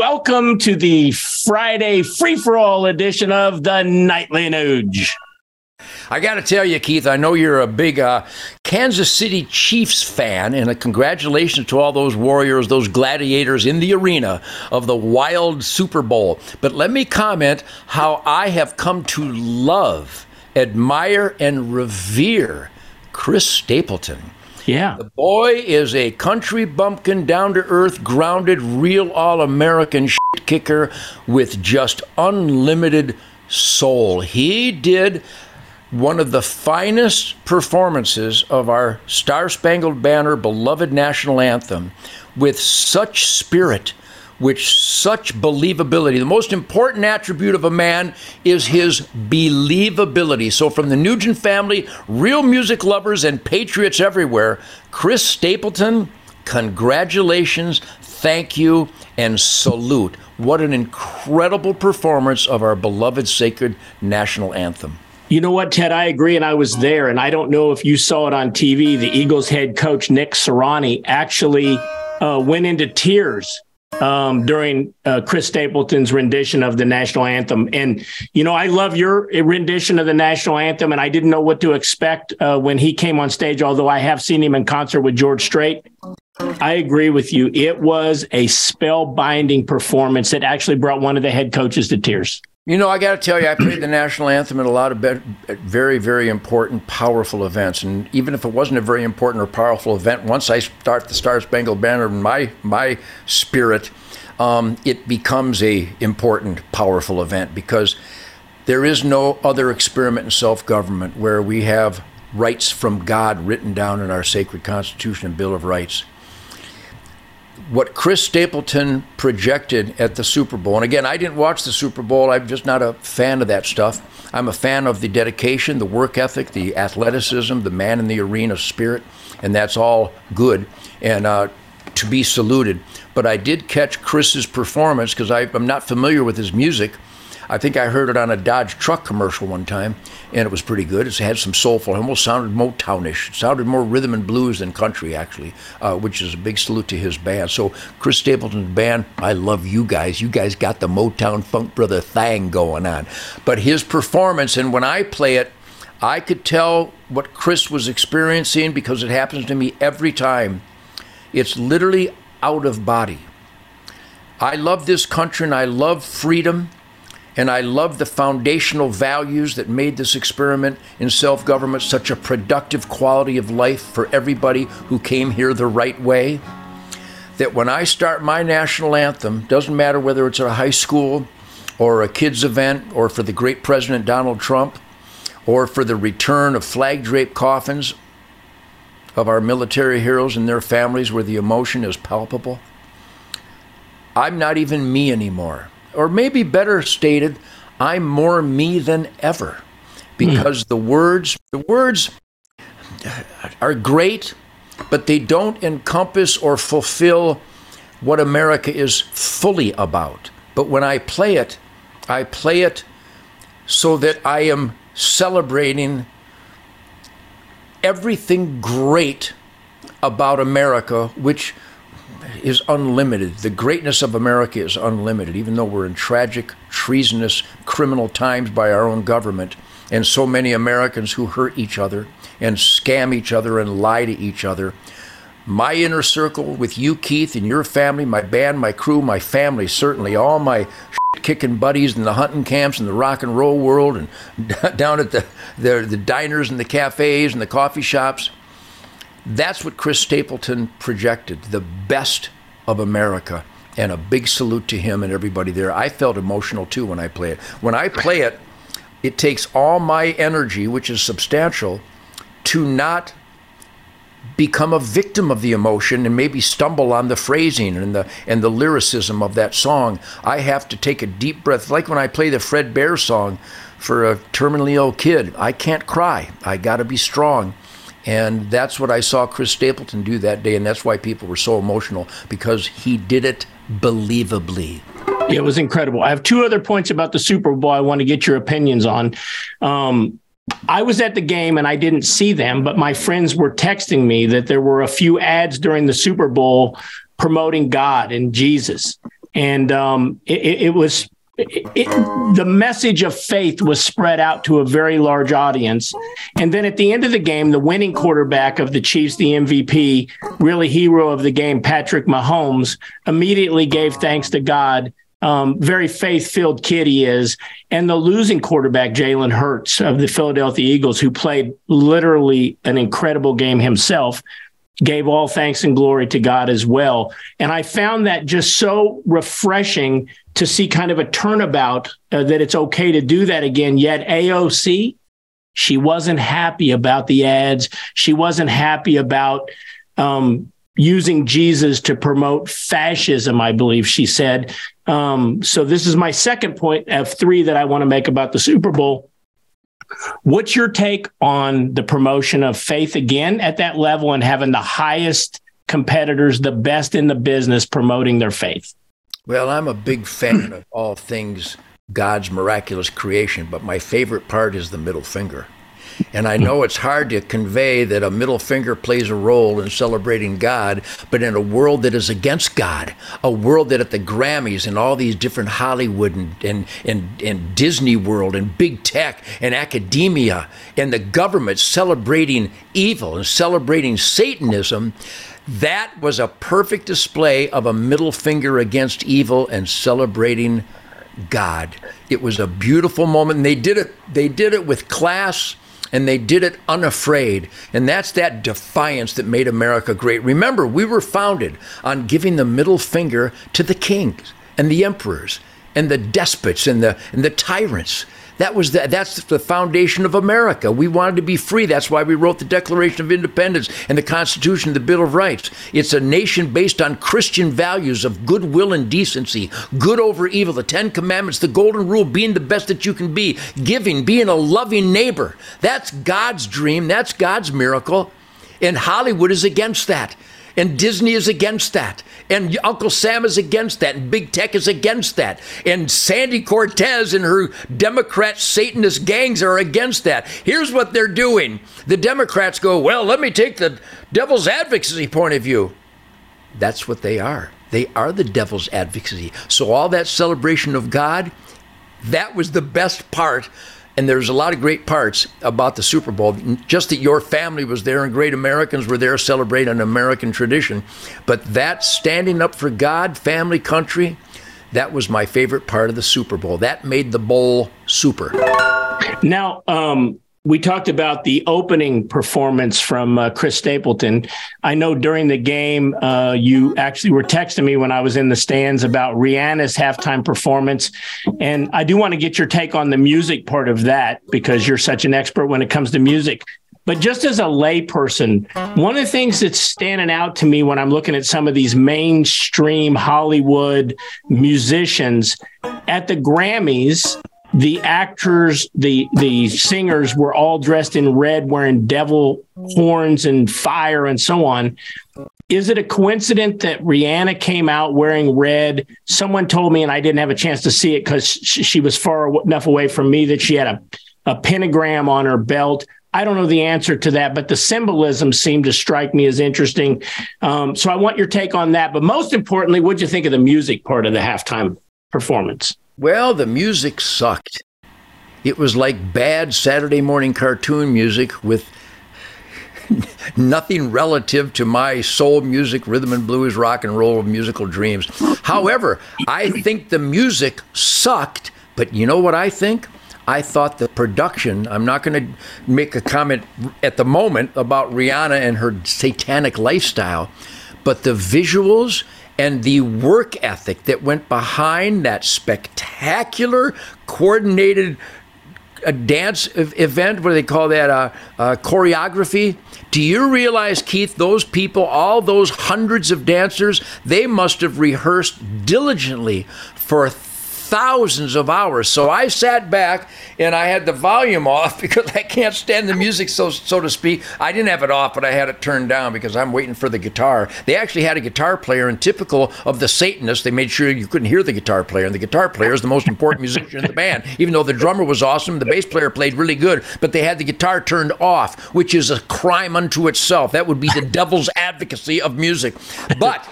welcome to the Friday free for all edition of the Nightly Nuge. I got to tell you, Keith, I know you're a big uh, Kansas City Chiefs fan, and a congratulations to all those Warriors, those gladiators in the arena of the wild Super Bowl. But let me comment how I have come to love, admire, and revere Chris Stapleton. Yeah. The boy is a country bumpkin, down to earth, grounded, real all American shit kicker with just unlimited soul. He did one of the finest performances of our Star Spangled Banner beloved national anthem with such spirit, with such believability. The most important attribute of a man is his believability. So, from the Nugent family, real music lovers, and patriots everywhere, Chris Stapleton, congratulations, thank you, and salute. What an incredible performance of our beloved sacred national anthem. You know what, Ted? I agree, and I was there, and I don't know if you saw it on TV. The Eagles head coach Nick Sirianni actually uh, went into tears um, during uh, Chris Stapleton's rendition of the national anthem. And you know, I love your rendition of the national anthem, and I didn't know what to expect uh, when he came on stage. Although I have seen him in concert with George Strait. I agree with you. It was a spellbinding performance that actually brought one of the head coaches to tears. You know, I got to tell you, I played the national anthem at a lot of very, very important, powerful events. And even if it wasn't a very important or powerful event, once I start the Star Spangled Banner in my my spirit, um, it becomes a important, powerful event because there is no other experiment in self-government where we have rights from God written down in our sacred Constitution and Bill of Rights what Chris Stapleton projected at the Super Bowl, and again, I didn't watch the Super Bowl. I'm just not a fan of that stuff. I'm a fan of the dedication, the work ethic, the athleticism, the man in the arena spirit, and that's all good and uh, to be saluted. But I did catch Chris's performance because I'm not familiar with his music. I think I heard it on a Dodge truck commercial one time, and it was pretty good. It had some soulful, it almost sounded Motownish. It sounded more rhythm and blues than country, actually, uh, which is a big salute to his band. So, Chris Stapleton's band, I love you guys. You guys got the Motown Funk Brother thing going on. But his performance, and when I play it, I could tell what Chris was experiencing because it happens to me every time. It's literally out of body. I love this country and I love freedom. And I love the foundational values that made this experiment in self government such a productive quality of life for everybody who came here the right way. That when I start my national anthem, doesn't matter whether it's at a high school or a kids' event or for the great President Donald Trump or for the return of flag draped coffins of our military heroes and their families where the emotion is palpable. I'm not even me anymore or maybe better stated, I'm more me than ever because mm. the words the words are great, but they don't encompass or fulfill what America is fully about. But when I play it, I play it so that I am celebrating everything great about America, which is unlimited. The greatness of America is unlimited, even though we're in tragic, treasonous, criminal times by our own government, and so many Americans who hurt each other and scam each other and lie to each other. My inner circle with you, Keith, and your family, my band, my crew, my family, certainly, all my kicking buddies in the hunting camps and the rock and roll world and down at the, the, the diners and the cafes and the coffee shops that's what Chris Stapleton projected the best of America. And a big salute to him and everybody there. I felt emotional too when I play it. When I play it, it takes all my energy, which is substantial, to not become a victim of the emotion and maybe stumble on the phrasing and the and the lyricism of that song. I have to take a deep breath, like when I play the Fred Bear song for a terminally ill kid. I can't cry. I got to be strong. And that's what I saw Chris Stapleton do that day. And that's why people were so emotional because he did it believably. It was incredible. I have two other points about the Super Bowl I want to get your opinions on. Um, I was at the game and I didn't see them, but my friends were texting me that there were a few ads during the Super Bowl promoting God and Jesus. and um, it, it, was it, the message of faith was spread out to a very large audience. And then at the end of the game, the winning quarterback of the Chiefs, the MVP, really hero of the game, Patrick Mahomes, immediately gave thanks to God. Um, very faith filled kid he is. And the losing quarterback, Jalen Hurts of the Philadelphia Eagles, who played literally an incredible game himself, gave all thanks and glory to God as well. And I found that just so refreshing to see kind of a turnabout uh, that it's okay to do that again. Yet AOC, she wasn't happy about the ads. She wasn't happy about um, using Jesus to promote fascism, I believe she said. Um, so this is my second point of three that I want to make about the Super Bowl. What's your take on the promotion of faith again at that level and having the highest competitors, the best in the business promoting their faith? Well, I'm a big fan of all things God's miraculous creation, but my favorite part is the middle finger. And I know it's hard to convey that a middle finger plays a role in celebrating God, but in a world that is against God, a world that at the Grammys and all these different Hollywood and, and, and, and Disney World and big tech and academia and the government celebrating evil and celebrating Satanism, that was a perfect display of a middle finger against evil and celebrating God. It was a beautiful moment. And they did it they did it with class and they did it unafraid. And that's that defiance that made America great. Remember, we were founded on giving the middle finger to the kings and the emperors and the despots and the and the tyrants. That was the, that's the foundation of America. We wanted to be free. That's why we wrote the Declaration of Independence and the Constitution, the Bill of Rights. It's a nation based on Christian values of goodwill and decency, good over evil, the Ten Commandments, the Golden Rule, being the best that you can be, giving, being a loving neighbor. That's God's dream. That's God's miracle. And Hollywood is against that. And Disney is against that. And Uncle Sam is against that. And Big Tech is against that. And Sandy Cortez and her Democrat Satanist gangs are against that. Here's what they're doing the Democrats go, well, let me take the devil's advocacy point of view. That's what they are. They are the devil's advocacy. So all that celebration of God, that was the best part and there's a lot of great parts about the Super Bowl. Just that your family was there and great Americans were there celebrating an American tradition. But that standing up for God, family, country, that was my favorite part of the Super Bowl. That made the bowl super. Now, um, we talked about the opening performance from uh, Chris Stapleton. I know during the game, uh, you actually were texting me when I was in the stands about Rihanna's halftime performance. And I do want to get your take on the music part of that because you're such an expert when it comes to music. But just as a layperson, one of the things that's standing out to me when I'm looking at some of these mainstream Hollywood musicians at the Grammys, the actors, the the singers were all dressed in red, wearing devil horns and fire and so on. Is it a coincidence that Rihanna came out wearing red? Someone told me, and I didn't have a chance to see it because she was far enough away from me that she had a, a pentagram on her belt. I don't know the answer to that, but the symbolism seemed to strike me as interesting. Um, so I want your take on that. But most importantly, what'd you think of the music part of the halftime performance? Well, the music sucked. It was like bad Saturday morning cartoon music with nothing relative to my soul music, rhythm and blues, rock and roll musical dreams. However, I think the music sucked, but you know what I think? I thought the production, I'm not going to make a comment at the moment about Rihanna and her satanic lifestyle, but the visuals and the work ethic that went behind that spectacular coordinated uh, dance event what do they call that uh, uh, choreography? Do you realize keith those people all those hundreds of dancers they must have rehearsed diligently for thousands of hours. So I sat back and I had the volume off because I can't stand the music, so so to speak. I didn't have it off, but I had it turned down because I'm waiting for the guitar. They actually had a guitar player, and typical of the Satanists, they made sure you couldn't hear the guitar player. And the guitar player is the most important musician in the band. Even though the drummer was awesome, the bass player played really good, but they had the guitar turned off, which is a crime unto itself. That would be the devil's advocacy of music. But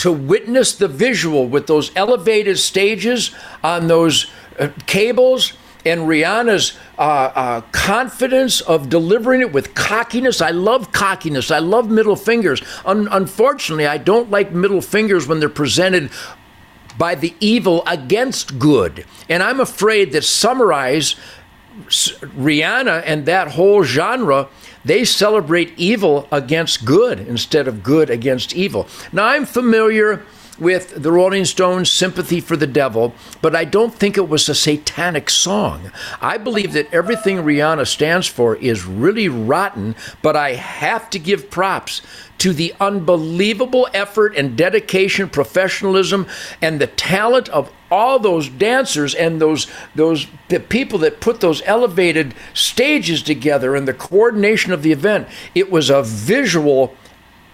to witness the visual with those elevated stages on those uh, cables and Rihanna's uh, uh, confidence of delivering it with cockiness. I love cockiness. I love middle fingers. Un- unfortunately, I don't like middle fingers when they're presented by the evil against good. And I'm afraid that summarize Rihanna and that whole genre they celebrate evil against good instead of good against evil. Now, I'm familiar with the Rolling Stones' Sympathy for the Devil, but I don't think it was a satanic song. I believe that everything Rihanna stands for is really rotten, but I have to give props to the unbelievable effort and dedication, professionalism, and the talent of all those dancers and those those the people that put those elevated stages together and the coordination of the event. It was a visual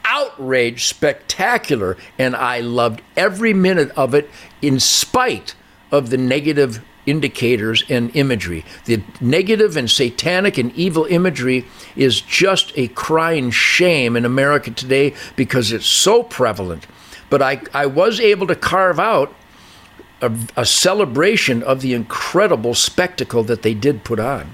outrage spectacular, and I loved every minute of it in spite of the negative indicators and imagery. The negative and satanic and evil imagery is just a crying shame in America today because it's so prevalent. But I, I was able to carve out a, a celebration of the incredible spectacle that they did put on.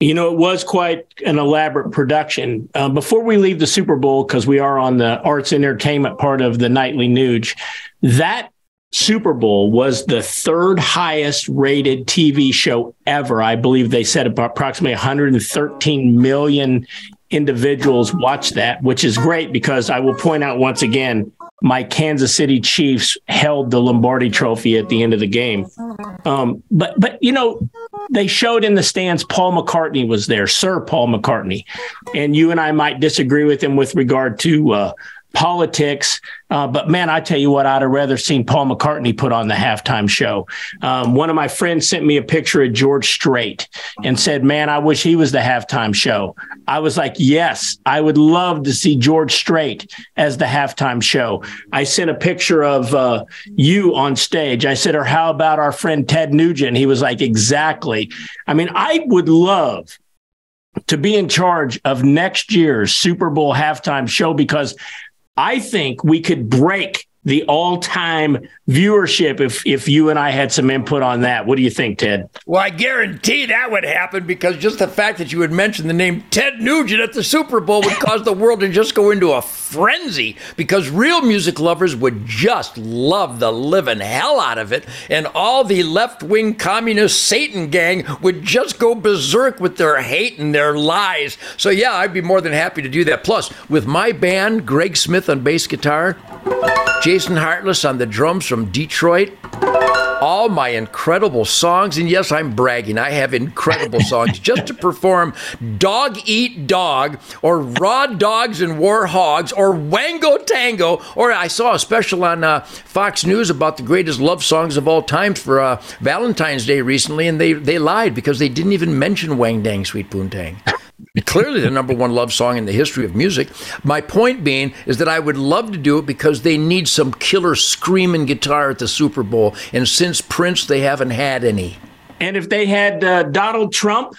You know, it was quite an elaborate production. Uh, before we leave the Super Bowl, because we are on the arts entertainment part of the nightly Nuge, that Super Bowl was the third highest rated TV show ever. I believe they said about approximately 113 million individuals watched that, which is great because I will point out once again, my Kansas City Chiefs held the Lombardi Trophy at the end of the game. Um, but but you know, they showed in the stands Paul McCartney was there, Sir Paul McCartney, and you and I might disagree with him with regard to uh, politics. Uh, but man, I tell you what, I'd have rather seen Paul McCartney put on the halftime show. Um, one of my friends sent me a picture of George Strait and said, "Man, I wish he was the halftime show." I was like, "Yes, I would love to see George Strait as the halftime show." I sent a picture of uh, you on stage. I said, "Or how about our friend Ted Nugent?" He was like, "Exactly." I mean, I would love to be in charge of next year's Super Bowl halftime show because I think we could break the all-time viewership if if you and I had some input on that. What do you think, Ted? Well, I guarantee that would happen because just the fact that you would mention the name Ted Nugent at the Super Bowl would cause the world to just go into a frenzy because real music lovers would just love the living hell out of it, and all the left-wing communist Satan gang would just go berserk with their hate and their lies. So yeah, I'd be more than happy to do that. Plus, with my band, Greg Smith on bass guitar. Jason Hartless on the drums from Detroit. All my incredible songs, and yes, I'm bragging. I have incredible songs just to perform Dog Eat Dog, or Raw Dogs and War Hogs, or Wango Tango, or I saw a special on uh, Fox News about the greatest love songs of all time for uh, Valentine's Day recently, and they, they lied because they didn't even mention Wang Dang Sweet Poontang clearly the number one love song in the history of music. My point being is that I would love to do it because they need some killer screaming guitar at the Super Bowl. And since Prince, they haven't had any. And if they had uh, Donald Trump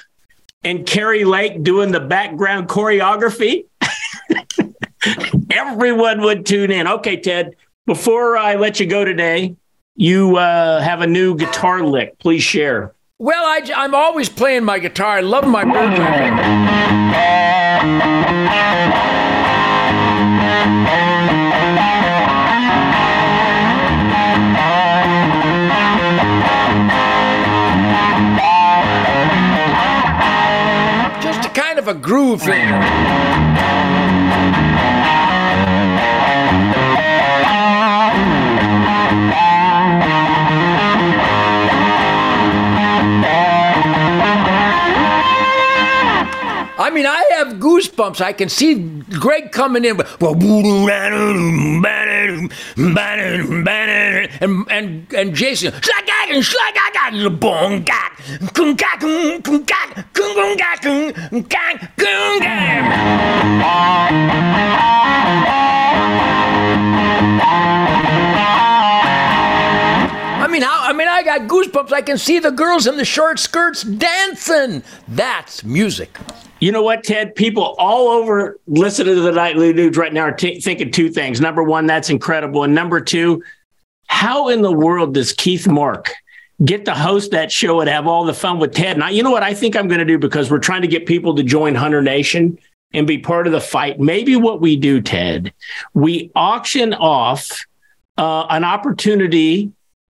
and Kari Lake doing the background choreography, everyone would tune in. Okay, Ted, before I let you go today, you uh, have a new guitar lick. Please share. Well, I, am always playing my guitar. I love my bird. Just a kind of a groove thing. Goosebumps. I can see Greg coming in, and and and Jason. I mean? I mean, I got goosebumps. I can see the girls in the short skirts dancing. That's music. You know what, Ted? People all over listening to the nightly Nuge right now are t- thinking two things. Number one, that's incredible. And number two, how in the world does Keith Mark get to host that show and have all the fun with Ted? Now, you know what I think I'm going to do because we're trying to get people to join Hunter Nation and be part of the fight. Maybe what we do, Ted, we auction off uh, an opportunity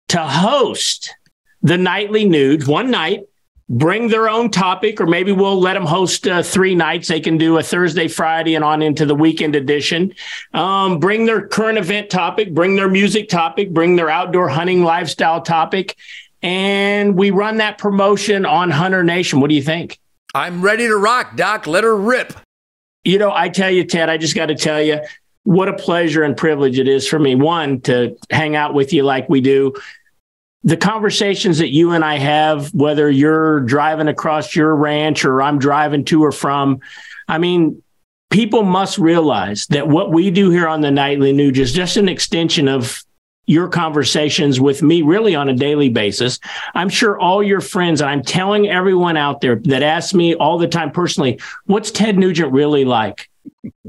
to host the nightly Nuge one night bring their own topic, or maybe we'll let them host uh, three nights. They can do a Thursday, Friday, and on into the weekend edition. Um, bring their current event topic, bring their music topic, bring their outdoor hunting lifestyle topic. And we run that promotion on Hunter Nation. What do you think? I'm ready to rock, Doc. Let her rip. You know, I tell you, Ted, I just got to tell you, what a pleasure and privilege it is for me, one, to hang out with you like we do the conversations that you and I have, whether you're driving across your ranch or I'm driving to or from, I mean, people must realize that what we do here on the Nightly Nuge is just an extension of your conversations with me really on a daily basis. I'm sure all your friends, and I'm telling everyone out there that asks me all the time personally, what's Ted Nugent really like?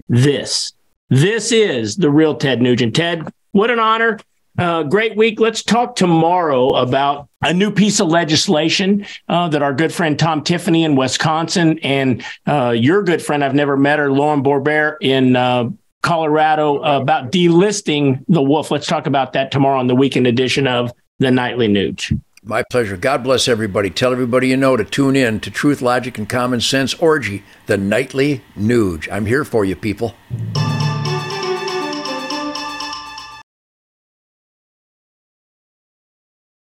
This. This is the real Ted Nugent. Ted, what an honor. Uh, great week. Let's talk tomorrow about a new piece of legislation uh, that our good friend Tom Tiffany in Wisconsin and uh, your good friend, I've never met her, Lauren Boebert in uh, Colorado, about delisting the wolf. Let's talk about that tomorrow on the weekend edition of the Nightly Nuge. My pleasure. God bless everybody. Tell everybody you know to tune in to Truth, Logic, and Common Sense Orgy, the Nightly Nuge. I'm here for you, people.